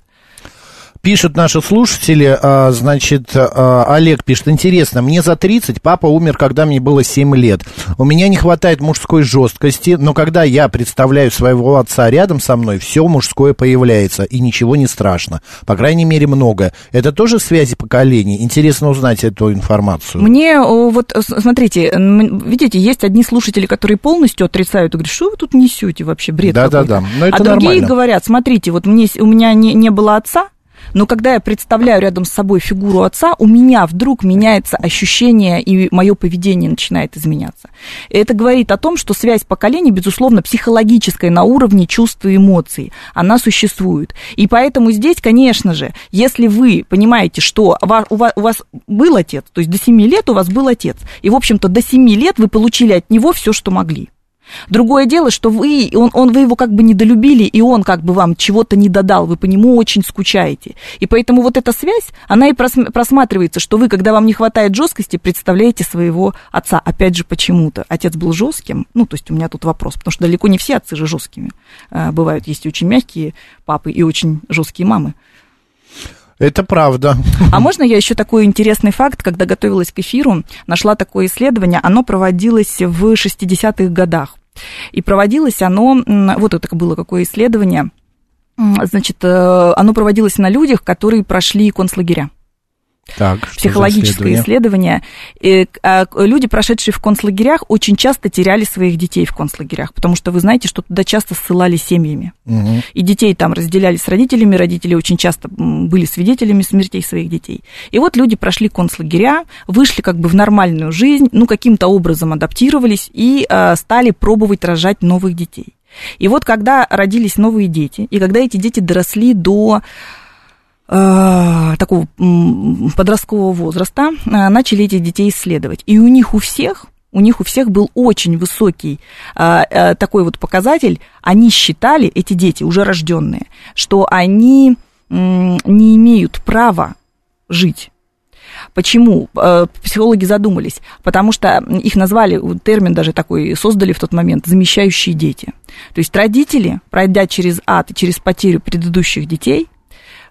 Пишут наши слушатели, а, значит, а, Олег пишет, интересно, мне за 30, папа умер, когда мне было 7 лет. У меня не хватает мужской жесткости, но когда я представляю своего отца рядом со мной, все мужское появляется, и ничего не страшно. По крайней мере, много. Это тоже связи поколений? Интересно узнать эту информацию. Мне вот, смотрите, видите, есть одни слушатели, которые полностью отрицают и говорят, что вы тут несете вообще, бред Да-да-да, но это а другие нормально. говорят, смотрите, вот мне, у меня не, не было отца, но когда я представляю рядом с собой фигуру отца, у меня вдруг меняется ощущение, и мое поведение начинает изменяться. И это говорит о том, что связь поколений, безусловно, психологическая на уровне чувств и эмоций, она существует. И поэтому здесь, конечно же, если вы понимаете, что у вас был отец, то есть до 7 лет у вас был отец, и, в общем-то, до 7 лет вы получили от него все, что могли. Другое дело, что вы, он, он, вы его как бы недолюбили, и он как бы вам чего-то не додал, вы по нему очень скучаете. И поэтому вот эта связь, она и прос- просматривается, что вы, когда вам не хватает жесткости, представляете своего отца. Опять же, почему-то. Отец был жестким, ну, то есть у меня тут вопрос, потому что далеко не все отцы же жесткими. А, Бывают, есть очень мягкие папы и очень жесткие мамы. Это правда. А можно я еще такой интересный факт, когда готовилась к эфиру, нашла такое исследование, оно проводилось в 60-х годах. И проводилось оно, вот это было какое исследование, значит, э, оно проводилось на людях, которые прошли концлагеря Так, психологическое исследование. Э, к- а, Люди, прошедшие в концлагерях, очень часто теряли своих детей в концлагерях, потому что вы знаете, что туда часто ссылали семьями. Мгм. И детей там разделяли с родителями, родители очень часто были свидетелями смертей своих детей. И вот люди прошли концлагеря, вышли как бы в нормальную жизнь, ну, каким-то образом адаптировались и э, стали пробовать рожать новых детей. И вот когда родились новые дети, и когда эти дети доросли до э, такого м, подросткового возраста, э, начали этих детей исследовать. И у них у всех у них у всех был очень высокий а, такой вот показатель. Они считали, эти дети, уже рожденные, что они не имеют права жить. Почему? Э, Психологи задумались. Потому что их назвали, термин даже такой создали в тот момент, замещающие дети. То есть родители, пройдя через ад и через потерю предыдущих детей,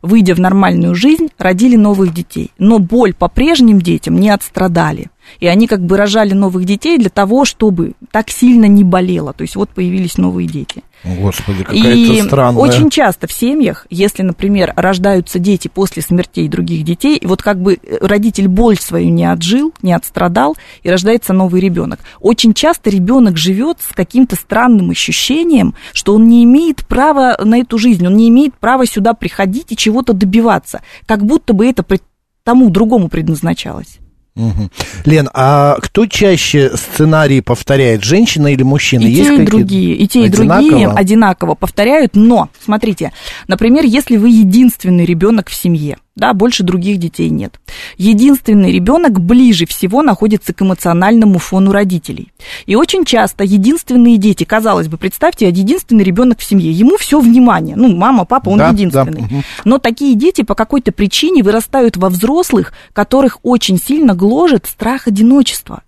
выйдя в нормальную жизнь, родили новых детей. Но боль по прежним детям не отстрадали. И они как бы рожали новых детей для того, чтобы так сильно не болело. То есть вот появились новые дети. Господи, какая-то И странная. очень часто в семьях, если, например, рождаются дети после смертей других детей, и вот как бы родитель боль свою не отжил, не отстрадал, и рождается новый ребенок. Очень часто ребенок живет с каким-то странным ощущением, что он не имеет права на эту жизнь, он не имеет права сюда приходить и чего-то добиваться, как будто бы это тому другому предназначалось. Лен, а кто чаще сценарий повторяет, женщина или мужчина? И Есть те, и другие, и те, и одинаково? другие одинаково повторяют, но, смотрите, например, если вы единственный ребенок в семье, да, больше других детей нет. Единственный ребенок ближе всего находится к эмоциональному фону родителей. И очень часто единственные дети, казалось бы, представьте, единственный ребенок в семье, ему все внимание, ну, мама, папа, он Да, да, единственный. мгм. Но такие дети по какой-то причине вырастают во взрослых, которых очень сильно гложет страх одиночества.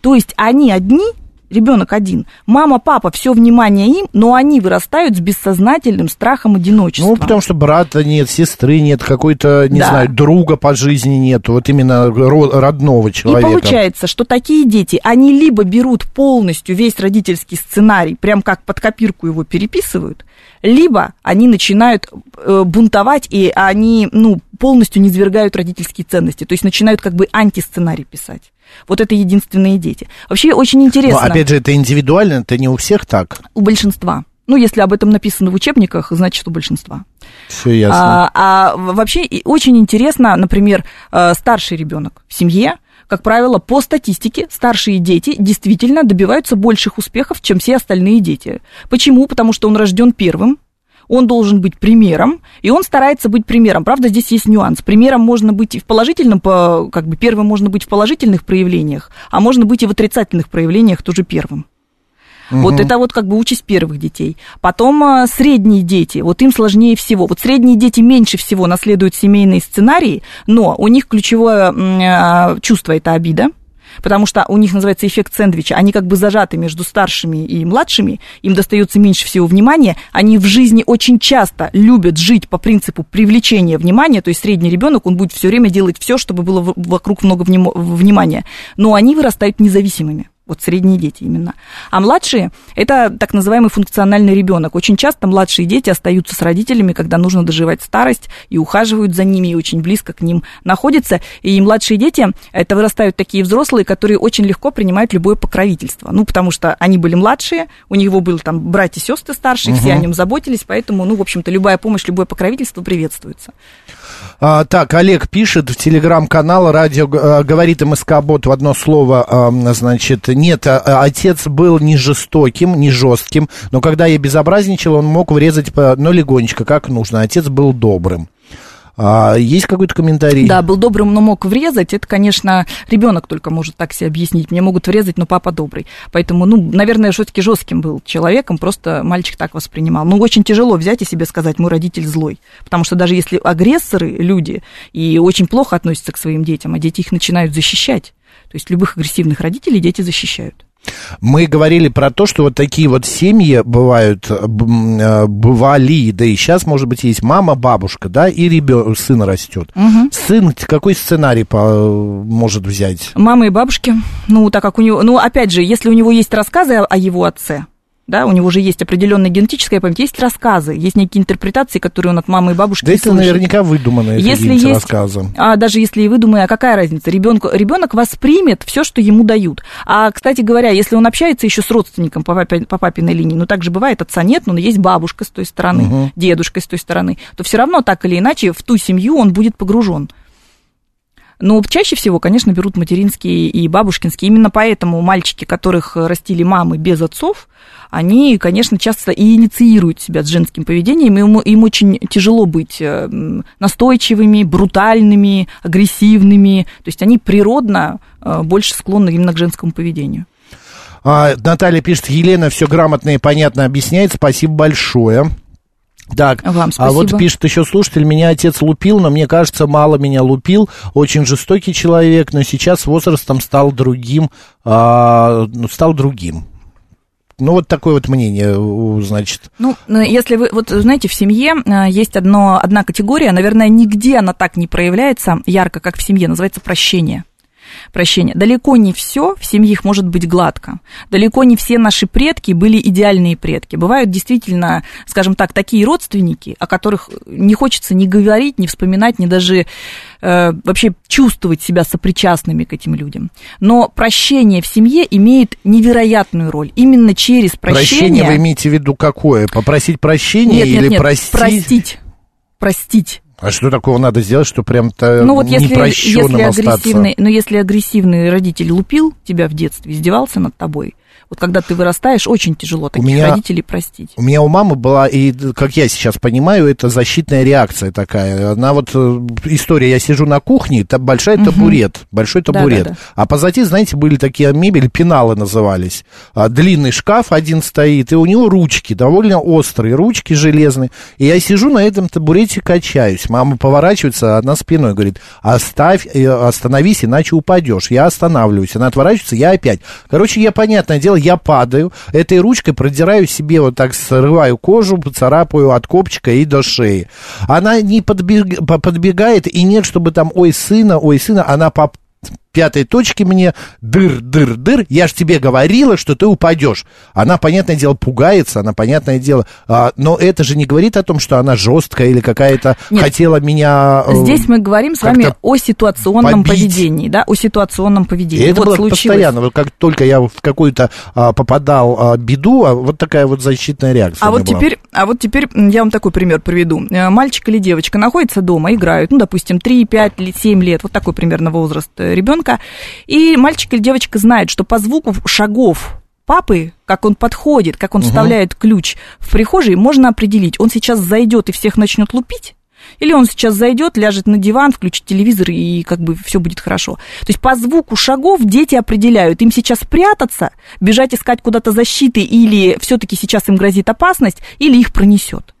То есть они одни, ребенок один, мама, папа, все внимание им, но они вырастают с бессознательным страхом одиночества. Ну, потому что брата нет, сестры нет, какой-то, не Да. знаю, друга по жизни нет, вот именно ро- родного И человека. получается, что такие дети, они либо берут полностью весь родительский сценарий, прям как под копирку его переписывают, либо они начинают э, бунтовать, и они, ну, полностью низвергают родительские ценности, то есть начинают как бы антисценарий писать. Вот это единственные дети. Вообще очень Но, интересно. опять же, это индивидуально, это не у всех так. У большинства. Ну, если об этом написано в учебниках, значит, у большинства. Все ясно. А, а вообще очень интересно, например, э, старший ребенок в семье, как правило, по статистике старшие дети действительно добиваются больших успехов, чем все остальные дети. Почему? Потому что он рожден первым, он должен быть примером, и он старается быть примером. Правда, здесь есть нюанс. Примером можно быть и в положительном, по- как бы первым можно быть в положительных проявлениях, а можно быть и в отрицательных проявлениях тоже первым. Вот это вот как бы участь первых детей. Потом а, средние дети, вот им сложнее всего. Вот средние дети меньше всего наследуют семейные сценарии, но у них ключевое а, чувство – это обида. Потому что у них называется эффект сэндвича. Они как бы зажаты между старшими и младшими, им достается меньше всего внимания. Они в жизни очень часто любят жить по принципу привлечения внимания. То есть средний ребенок, он будет все время делать все, чтобы было вокруг много внимания. Но они вырастают независимыми. Вот средние дети именно. А младшие – это так называемый функциональный ребенок. Очень часто младшие дети остаются с родителями, когда нужно доживать старость, и ухаживают за ними, и очень близко к ним находятся. И младшие дети – это вырастают такие взрослые, которые очень легко принимают любое покровительство. Ну, потому что они были младшие, у него были там братья и сестры старшие, все о нем заботились, поэтому, ну, в общем-то, любая помощь, любое покровительство приветствуется. А, так, Олег пишет в телеграм-канал радио э, говорит МСК Бот в одно слово, значит, нет, а, а, отец был не жестоким, не жестким, но когда я безобразничал, он мог врезать, но легонечко, как нужно. Отец был добрым. А, есть какой-то комментарий? Да, был добрым, но мог врезать. Это, конечно, ребенок только может так себе объяснить. Мне могут врезать, но папа добрый. Поэтому, ну, наверное, все-таки жестким был человеком, просто мальчик так воспринимал. Ну, очень тяжело взять и себе сказать, мой родитель злой. Потому что даже если агрессоры люди и очень плохо относятся к своим детям, а дети их начинают защищать. То есть любых агрессивных родителей дети защищают. Мы говорили про то, что вот такие вот семьи бывают, э, э, бывали, да и сейчас, может быть, есть мама, бабушка, да, и ребенок, сын растет. Сын какой сценарий по- может взять? Мамы и бабушки, ну, так как у него, ну, опять же, если у него есть рассказы о, о его отце, да, у него же есть определенная генетическая память, есть рассказы, есть некие интерпретации, которые он от мамы и бабушки Да это слышит. наверняка выдуманные Если есть, рассказы. а даже если и выдумая, а какая разница? Ребенку, ребенок воспримет все, что ему дают. А, кстати говоря, если он общается еще с родственником по, папе- по папиной линии, ну так же бывает, отца нет, но есть бабушка с той стороны, дедушка с той стороны, то все равно так или иначе в ту семью он будет погружен. Но чаще всего, конечно, берут материнские и бабушкинские. Именно поэтому мальчики, которых растили мамы без отцов, они, конечно, часто и инициируют себя с женским поведением, и им, им очень тяжело быть э, настойчивыми, брутальными, агрессивными. То есть они природно э, больше склонны именно к женскому поведению. А, Наталья пишет, Елена все грамотно и понятно объясняет, спасибо большое. Так, Вам а вот спасибо. пишет еще слушатель, меня отец лупил, но мне кажется, мало меня лупил, очень жестокий человек, но сейчас возрастом стал другим, а, ну, стал другим. Ну, вот такое вот мнение, значит. Ну, ну, если вы, вот знаете, в семье э, есть одно, одна категория, наверное, нигде она так не проявляется ярко, как в семье, называется прощение. Прощения. Далеко не все в семьях может быть гладко. Далеко не все наши предки были идеальные предки. Бывают действительно, скажем так, такие родственники, о которых не хочется ни говорить, ни вспоминать, ни даже э, вообще чувствовать себя сопричастными к этим людям. Но прощение в семье имеет невероятную роль. Именно через прощение... Прощение вы имеете в виду какое? Попросить прощения Нет, нет, или нет, простить? простить. Простить. А что такого надо сделать, что прям-то Ну вот если, если остаться? агрессивный, ну если агрессивный родитель лупил тебя в детстве, издевался над тобой, вот когда ты вырастаешь, очень тяжело таких меня- родителей простить. У меня у мамы была, и, как я сейчас понимаю, это защитная реакция такая. Она вот, э, история, я сижу на кухне, там большой табурет, большой Да, табурет. да, да. А позади, знаете, были такие мебель, пеналы назывались. А, длинный шкаф один стоит, и у него ручки, довольно острые, ручки железные. И я сижу на этом табурете, качаюсь. Мама поворачивается, одна спиной говорит, оставь, э, остановись, иначе упадешь. Я останавливаюсь. Она отворачивается, я опять. Короче, я, понятное дело, я падаю, этой ручкой продираю себе вот так, срываю кожу, царапаю от копчика и до шеи. Она не подбег- по- подбегает, и нет, чтобы там, ой, сына, ой, сына, она по пятой точке мне дыр, дыр, дыр, я ж тебе говорила, что ты упадешь. Она, понятное дело, пугается, она, понятное дело, а, но это же не говорит о том, что она жесткая или какая-то хотела меня... э, Здесь мы говорим с вами о ситуационном побить. поведении, да, о ситуационном И поведении. это вот было случилось. постоянно. Вот как только я в какую-то а, попадал а, беду, а, вот такая вот защитная реакция. А вот была. теперь, а вот теперь я вам такой пример приведу. Э, Мальчик или девочка находятся дома, играют, ну, допустим, 3, 5, 7 лет, вот такой примерно возраст ребенка, и мальчик или девочка знает, что по звуку шагов папы, как он подходит, как он вставляет ключ в прихожей, можно определить, он сейчас зайдет и всех начнет лупить, или он сейчас зайдет, ляжет на диван, включит телевизор, и как бы все будет хорошо. То есть по звуку шагов дети определяют, им сейчас прятаться, бежать искать куда-то защиты, или все-таки сейчас им грозит опасность, или их пронесет.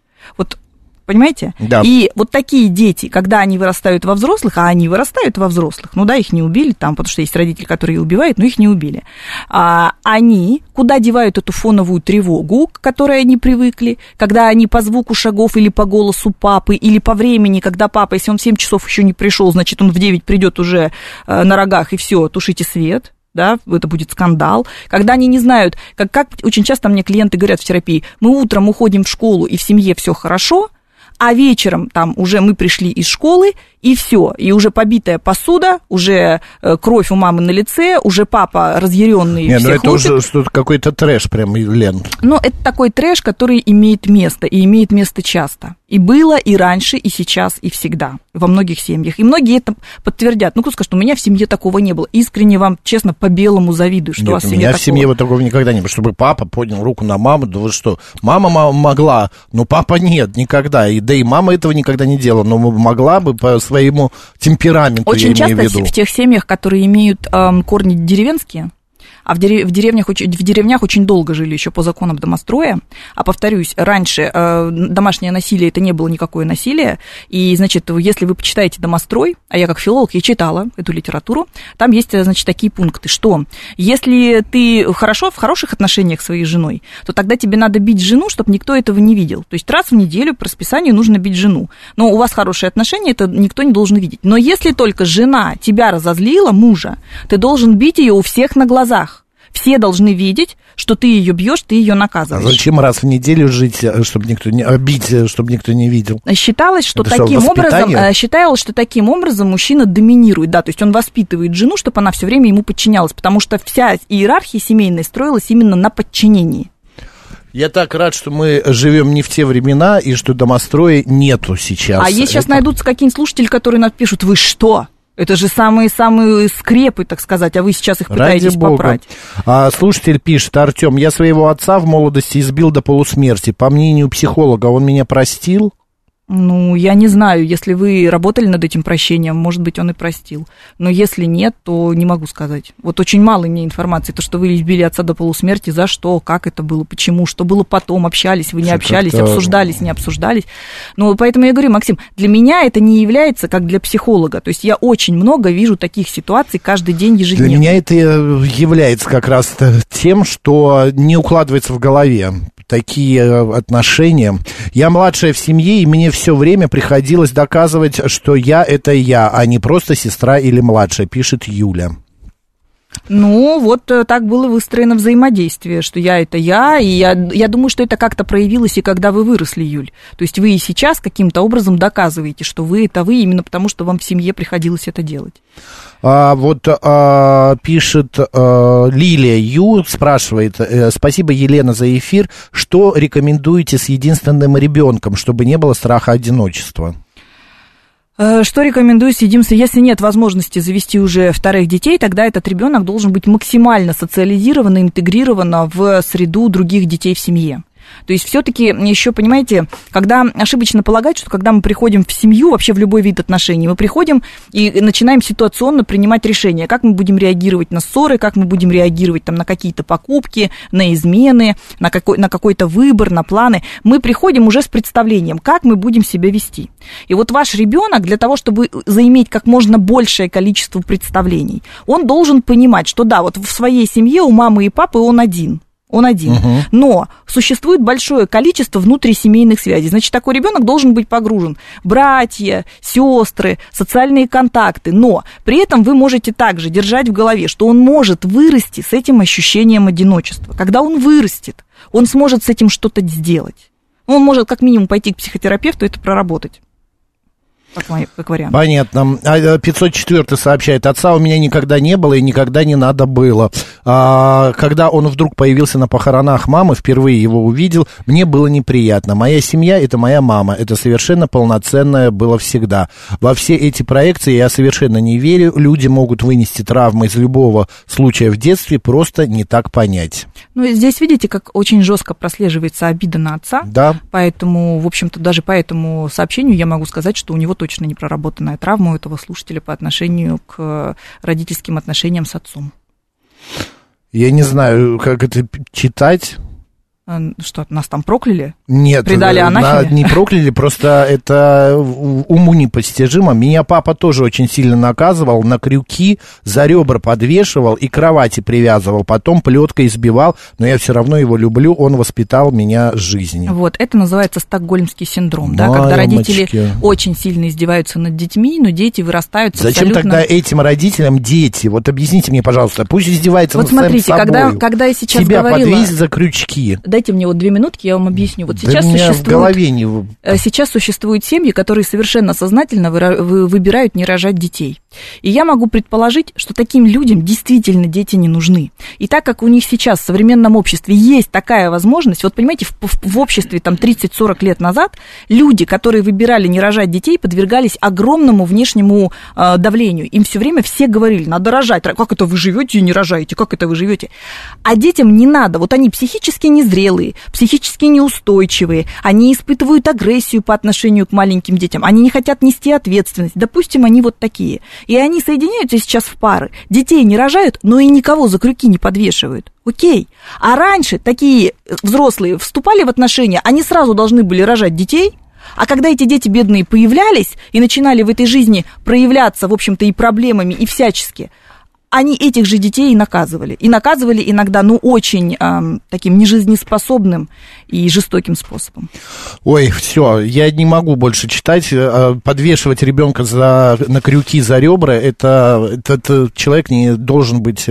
Понимаете? Да. И вот такие дети, когда они вырастают во взрослых, а они вырастают во взрослых, ну да, их не убили там, потому что есть родители, которые убивают, но их не убили. А, они куда девают эту фоновую тревогу, к которой они привыкли, когда они по звуку шагов или по голосу папы, или по времени, когда папа, если он в 7 часов еще не пришел, значит, он в 9 придет уже э, на рогах, и все, тушите свет, да, это будет скандал. Когда они не знают, как, как очень часто мне клиенты говорят в терапии, мы утром уходим в школу, и в семье все хорошо, а вечером там уже мы пришли из школы, и все, и уже побитая посуда, уже э, кровь у мамы на лице, уже папа разъяренный Не, ну это уже лупит. что-то какой-то трэш прям, Лен. Но это такой трэш, который имеет место, и имеет место часто. И было, и раньше, и сейчас, и всегда. Во многих семьях. И многие это подтвердят. Ну, кто скажет, у меня в семье такого не было. Искренне вам, честно, по-белому завидую, что у Нет, вас у меня семье в семье такого. вот такого никогда не было, чтобы папа поднял руку на маму, да вы что, мама мо- могла, но папа нет, никогда, и, да и мама этого никогда не делала, но могла бы по своему темпераменту, Очень часто в в тех семьях, которые имеют эм, корни деревенские, а в, дере- в, деревнях, в деревнях очень долго жили еще по законам домостроя. А повторюсь, раньше э, домашнее насилие это не было никакое насилие. И, значит, если вы почитаете домострой, а я как филолог, я читала эту литературу, там есть, э, значит, такие пункты, что если ты хорошо, в хороших отношениях своей женой, то тогда тебе надо бить жену, чтобы никто этого не видел. То есть раз в неделю по расписанию нужно бить жену. Но у вас хорошие отношения, это никто не должен видеть. Но если только жена тебя разозлила, мужа, ты должен бить ее у всех на глазах. Все должны видеть, что ты ее бьешь, ты ее А наказываешь. зачем раз в неделю жить, чтобы никто не, а, бить, чтобы никто не видел? Считалось, что Это что, таким образом, воспитание? э, считалось, что таким образом мужчина доминирует, да, то есть он воспитывает жену, чтобы она все время ему подчинялась, потому что вся иерархия семейная строилась именно на подчинении. Я так рад, что мы живем не в те времена, и что домостроя нету сейчас. а есть сейчас Это- найдутся какие-нибудь слушатели, которые напишут, вы что? Это же самые-самые скрепы, так сказать, а вы сейчас их Ради пытаетесь бога. попрать. А, слушатель пишет, Артем, я своего отца в молодости избил до полусмерти. По мнению психолога, он меня простил? Ну, я не знаю, если вы работали над этим прощением, может быть, он и простил. Но если нет, то не могу сказать. Вот очень мало мне информации. То, что вы избили отца до полусмерти, за что, как это было, почему, что было потом, общались, вы не общались, обсуждались, не обсуждались. Ну, поэтому я говорю, Максим, для меня это не является как для психолога. То есть я очень много вижу таких ситуаций каждый день Для ежедневно. меня это является как раз тем, что не укладывается в голове такие э, отношения. Я младшая в семье, и мне все время приходилось доказывать, что я это я, а не просто сестра или младшая, пишет Юля. Ну, вот э, так было выстроено взаимодействие, что я это я, и я, я думаю, что это как-то проявилось и когда вы выросли, Юль. То есть вы и сейчас каким-то образом доказываете, что вы это вы, именно потому что вам в семье приходилось это делать. А, вот а, пишет а, Лилия Ю, спрашивает, э, спасибо, Елена, за эфир. Что рекомендуете с единственным ребенком, чтобы не было страха одиночества? Э, Что рекомендую единство? Если нет возможности завести уже вторых детей, тогда этот ребенок должен быть максимально социализирован и интегрирован в среду других детей в семье. То есть все-таки еще, понимаете, когда ошибочно полагать, что когда мы приходим в семью, вообще в любой вид отношений, мы приходим и начинаем ситуационно принимать решения, как мы будем реагировать на ссоры, как мы будем реагировать там, на какие-то покупки, на измены, на, какой, на какой-то выбор, на планы. Мы приходим уже с представлением, как мы будем себя вести. И вот ваш ребенок для того, чтобы заиметь как можно большее количество представлений, он должен понимать, что да, вот в своей семье у мамы и папы он один – он один. Мгм. Но существует большое количество внутрисемейных связей. Значит, такой ребенок должен быть погружен. Братья, сестры, социальные контакты. Но при этом вы можете также держать в голове, что он может вырасти с этим ощущением одиночества. Когда он вырастет, он сможет с этим что-то сделать. Он может как минимум пойти к психотерапевту и это проработать. Как, как вариант. Понятно. А, э, 504 сообщает, отца у меня никогда не было и никогда не надо было. А, когда он вдруг появился на похоронах мамы, впервые его увидел, мне было неприятно. Моя семья – это моя мама, это совершенно полноценное было всегда. Во все эти проекции я совершенно не верю. Люди могут вынести травмы из любого случая в детстве, просто не так понять. Ну, здесь видите, как очень жестко прослеживается обида на отца. Да, Поэтому, в общем-то, даже по этому сообщению я могу сказать, что у него точно не проработанная травма у этого слушателя по отношению к родительским отношениям с отцом. Я не знаю, как это читать. А, Что, нас там прокляли? Нет, Предали э, анафеме? на- не прокляли, просто это у- уму непостижимо. Меня папа тоже очень сильно наказывал, на крюки за ребра подвешивал и кровати привязывал, потом плеткой избивал, но я все равно его люблю, он воспитал меня жизнью. Вот, это называется стокгольмский синдром, да, когда Мамочки. родители очень сильно издеваются над детьми, но дети вырастают Зачем абсолютно... тогда этим родителям дети? Вот объясните мне, пожалуйста, пусть издевается Вот над смотрите, когда, собою. когда я сейчас Тебя говорила... подвесить за крючки. Дайте мне вот две минутки, я вам объясню. Вот Да сейчас в голове не... Э, Сейчас существуют семьи, которые совершенно сознательно выбирают не рожать детей. И я могу предположить, что таким людям действительно дети не нужны. И так как у них сейчас в современном обществе есть такая возможность, вот понимаете, в, в- в обществе там 30-40 лет назад люди, которые выбирали не рожать детей, подвергались огромному внешнему э, давлению. Им все время все говорили, надо рожать. Как это вы живете и не рожаете? Как это вы живете? А детям не надо. Вот они психически незрелые, психически неустойчивые, они испытывают агрессию по отношению к маленьким детям, они не хотят нести ответственность. Допустим, они вот такие. И они соединяются сейчас в пары. Детей не рожают, но и никого за крюки не подвешивают. Окей. А раньше такие взрослые вступали в отношения, они сразу должны были рожать детей, а когда эти дети бедные появлялись и начинали в этой жизни проявляться, в общем-то, и проблемами, и всячески, они этих же детей и наказывали. И наказывали иногда, ну, очень эм, таким нежизнеспособным и жестоким способом. Ой, все, я не могу больше читать. Э, Подвешивать ребенка за, на крюки за ребра, это, это, это человек не должен быть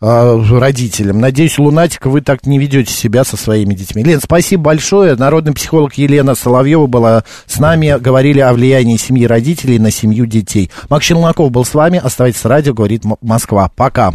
э, родителем. Надеюсь, Лунатик, вы так не ведете себя со своими детьми. Лен, спасибо большое. Народный психолог Елена Соловьева была с нами. Говорили о влиянии семьи родителей на семью детей. Макс Челноков был с вами. Оставайтесь с радио, говорит Москва. Пока.